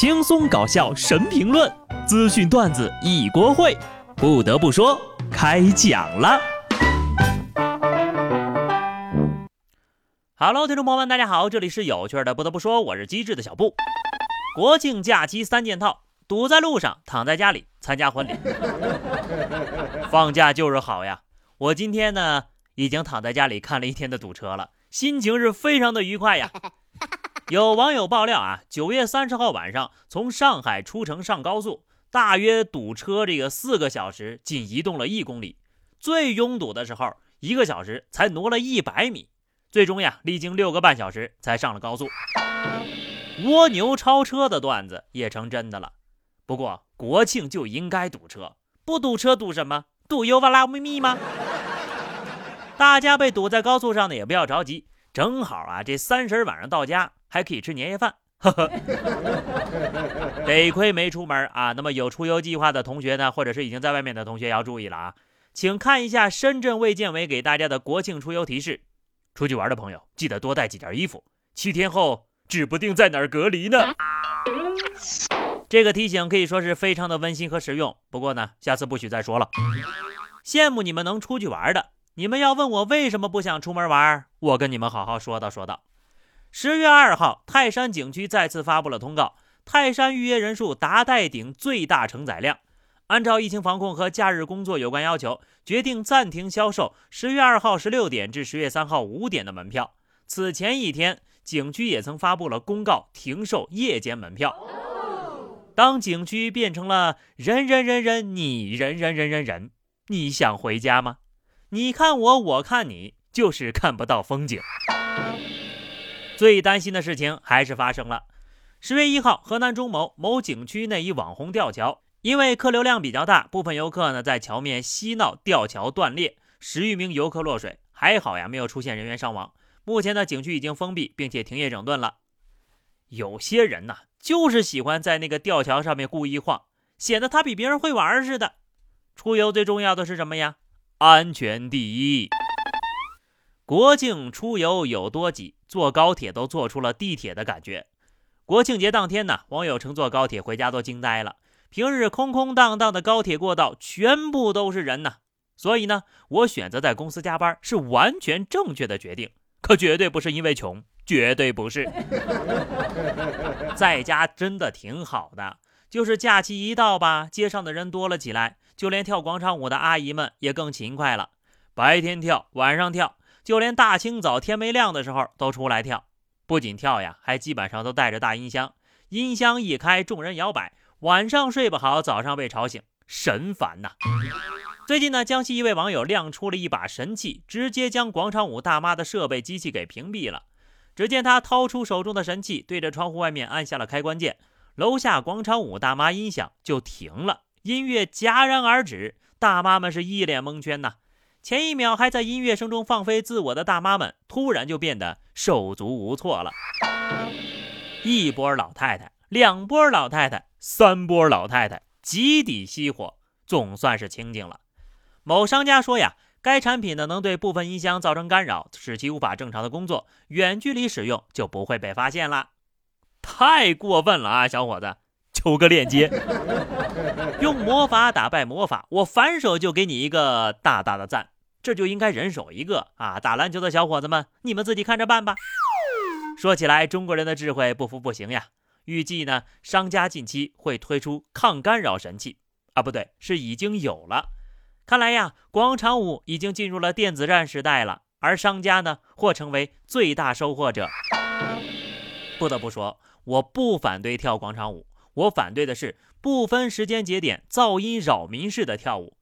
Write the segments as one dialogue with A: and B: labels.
A: 轻松搞笑神评论，资讯段子一锅烩。不得不说，开讲了。Hello，听众朋友们，大家好，这里是有趣的。不得不说，我是机智的小布。国庆假期三件套：堵在路上，躺在家里参加婚礼。放假就是好呀！我今天呢，已经躺在家里看了一天的堵车了，心情是非常的愉快呀。有网友爆料啊，九月三十号晚上从上海出城上高速，大约堵车这个四个小时，仅移动了一公里。最拥堵的时候，一个小时才挪了一百米。最终呀，历经六个半小时才上了高速。蜗牛超车的段子也成真的了。不过国庆就应该堵车，不堵车堵什么？堵油哇啦咪咪吗？大家被堵在高速上呢，也不要着急，正好啊，这三十晚上到家。还可以吃年夜饭，呵呵，得亏没出门啊。那么有出游计划的同学呢，或者是已经在外面的同学要注意了啊，请看一下深圳卫健委给大家的国庆出游提示：出去玩的朋友记得多带几件衣服，七天后指不定在哪儿隔离呢。这个提醒可以说是非常的温馨和实用。不过呢，下次不许再说了。羡慕你们能出去玩的，你们要问我为什么不想出门玩，我跟你们好好说道说道。十月二号，泰山景区再次发布了通告，泰山预约人数达待顶最大承载量。按照疫情防控和假日工作有关要求，决定暂停销售十月二号十六点至十月三号五点的门票。此前一天，景区也曾发布了公告，停售夜间门票。当景区变成了人人人人你人人人人人，你想回家吗？你看我，我看你，就是看不到风景。最担心的事情还是发生了。十月一号，河南中某某景区内一网红吊桥，因为客流量比较大，部分游客呢在桥面嬉闹，吊桥断裂，十余名游客落水。还好呀，没有出现人员伤亡。目前呢，景区已经封闭，并且停业整顿了。有些人呢，就是喜欢在那个吊桥上面故意晃，显得他比别人会玩似的。出游最重要的是什么呀？安全第一。国庆出游有多挤？坐高铁都坐出了地铁的感觉。国庆节当天呢，网友乘坐高铁回家都惊呆了。平日空空荡荡的高铁过道，全部都是人呐。所以呢，我选择在公司加班是完全正确的决定，可绝对不是因为穷，绝对不是。在家真的挺好的，就是假期一到吧，街上的人多了起来，就连跳广场舞的阿姨们也更勤快了，白天跳，晚上跳。就连大清早天没亮的时候都出来跳，不仅跳呀，还基本上都带着大音箱。音箱一开，众人摇摆，晚上睡不好，早上被吵醒，神烦呐！最近呢，江西一位网友亮出了一把神器，直接将广场舞大妈的设备机器给屏蔽了。只见他掏出手中的神器，对着窗户外面按下了开关键，楼下广场舞大妈音响就停了，音乐戛然而止，大妈们是一脸蒙圈呐。前一秒还在音乐声中放飞自我的大妈们，突然就变得手足无措了。一波老太太，两波老太太，三波老太太，集体熄火，总算是清静了。某商家说呀，该产品呢能对部分音箱造成干扰，使其无法正常的工作，远距离使用就不会被发现了。太过分了啊，小伙子，求个链接。用魔法打败魔法，我反手就给你一个大大的赞。这就应该人手一个啊！打篮球的小伙子们，你们自己看着办吧。说起来，中国人的智慧不服不行呀。预计呢，商家近期会推出抗干扰神器啊，不对，是已经有了。看来呀，广场舞已经进入了电子战时代了，而商家呢，或成为最大收获者。不得不说，我不反对跳广场舞，我反对的是不分时间节点、噪音扰民式的跳舞。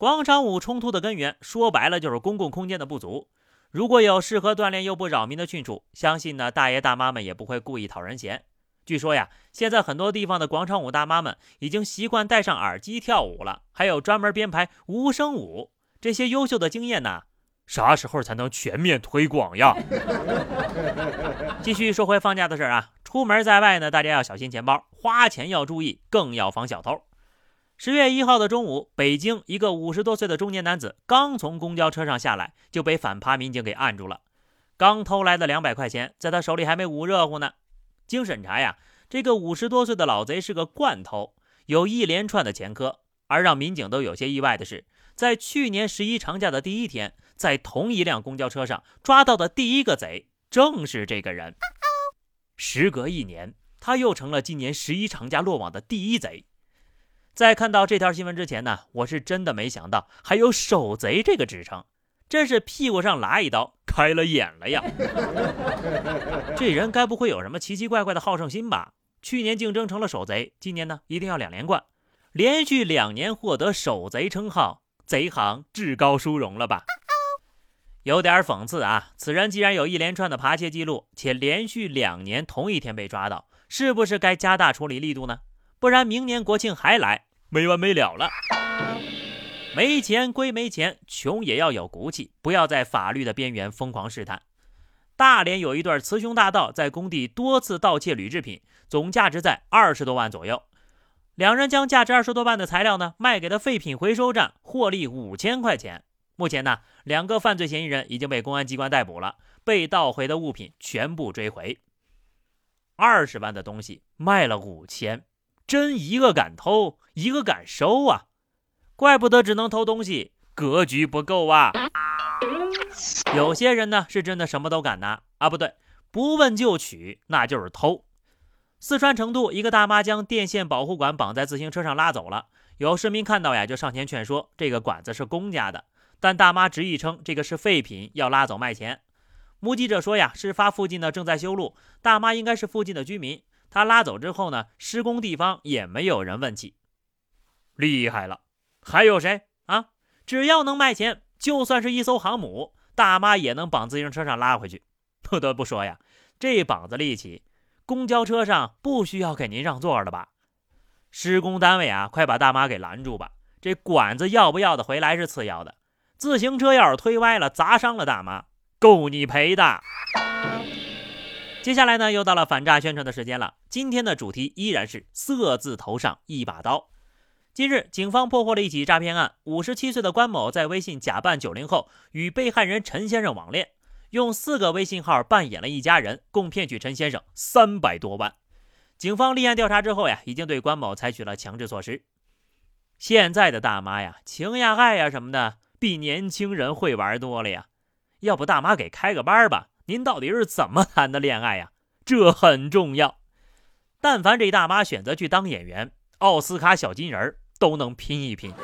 A: 广场舞冲突的根源，说白了就是公共空间的不足。如果有适合锻炼又不扰民的去处，相信呢大爷大妈们也不会故意讨人嫌。据说呀，现在很多地方的广场舞大妈们已经习惯戴上耳机跳舞了，还有专门编排无声舞。这些优秀的经验呢，啥时候才能全面推广呀？继续说回放假的事儿啊，出门在外呢，大家要小心钱包，花钱要注意，更要防小偷。十月一号的中午，北京一个五十多岁的中年男子刚从公交车上下来，就被反扒民警给按住了。刚偷来的两百块钱，在他手里还没捂热乎呢。经审查呀，这个五十多岁的老贼是个惯偷，有一连串的前科。而让民警都有些意外的是，在去年十一长假的第一天，在同一辆公交车上抓到的第一个贼正是这个人。时隔一年，他又成了今年十一长假落网的第一贼。在看到这条新闻之前呢，我是真的没想到还有“守贼”这个职称，真是屁股上拉一刀，开了眼了呀！这人该不会有什么奇奇怪怪的好胜心吧？去年竞争成了守贼，今年呢一定要两连冠。连续两年获得守贼称号，贼行至高殊荣了吧？有点讽刺啊！此人既然有一连串的扒窃记录，且连续两年同一天被抓到，是不是该加大处理力度呢？不然明年国庆还来，没完没了了。没钱归没钱，穷也要有骨气，不要在法律的边缘疯狂试探。大连有一对雌雄大盗在工地多次盗窃铝制品，总价值在二十多万左右。两人将价值二十多万的材料呢卖给了废品回收站，获利五千块钱。目前呢，两个犯罪嫌疑人已经被公安机关逮捕了，被盗回的物品全部追回。二十万的东西卖了五千，真一个敢偷，一个敢收啊！怪不得只能偷东西，格局不够啊！有些人呢是真的什么都敢拿啊，不对，不问就取，那就是偷。四川成都一个大妈将电线保护管绑在自行车上拉走了，有市民看到呀，就上前劝说这个管子是公家的，但大妈执意称这个是废品，要拉走卖钱。目击者说呀，事发附近呢正在修路，大妈应该是附近的居民。他拉走之后呢，施工地方也没有人问起。厉害了，还有谁啊？只要能卖钱，就算是一艘航母，大妈也能绑自行车上拉回去。不得不说呀，这膀子力气。公交车上不需要给您让座了吧？施工单位啊，快把大妈给拦住吧！这管子要不要的回来是次要的，自行车要是推歪了砸伤了大妈，够你赔的。接下来呢，又到了反诈宣传的时间了。今天的主题依然是“色字头上一把刀”。近日，警方破获了一起诈骗案，五十七岁的关某在微信假扮九零后，与被害人陈先生网恋。用四个微信号扮演了一家人，共骗取陈先生三百多万。警方立案调查之后呀，已经对关某采取了强制措施。现在的大妈呀，情呀爱呀什么的，比年轻人会玩多了呀。要不大妈给开个班吧？您到底是怎么谈的恋爱呀？这很重要。但凡这大妈选择去当演员，奥斯卡小金人都能拼一拼。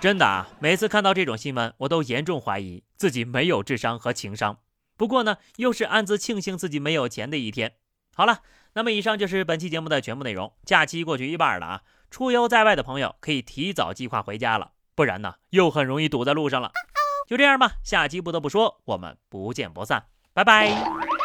A: 真的啊，每次看到这种新闻，我都严重怀疑自己没有智商和情商。不过呢，又是暗自庆幸自己没有钱的一天。好了，那么以上就是本期节目的全部内容。假期过去一半了啊，出游在外的朋友可以提早计划回家了，不然呢，又很容易堵在路上了。就这样吧，下期不得不说，我们不见不散，拜拜。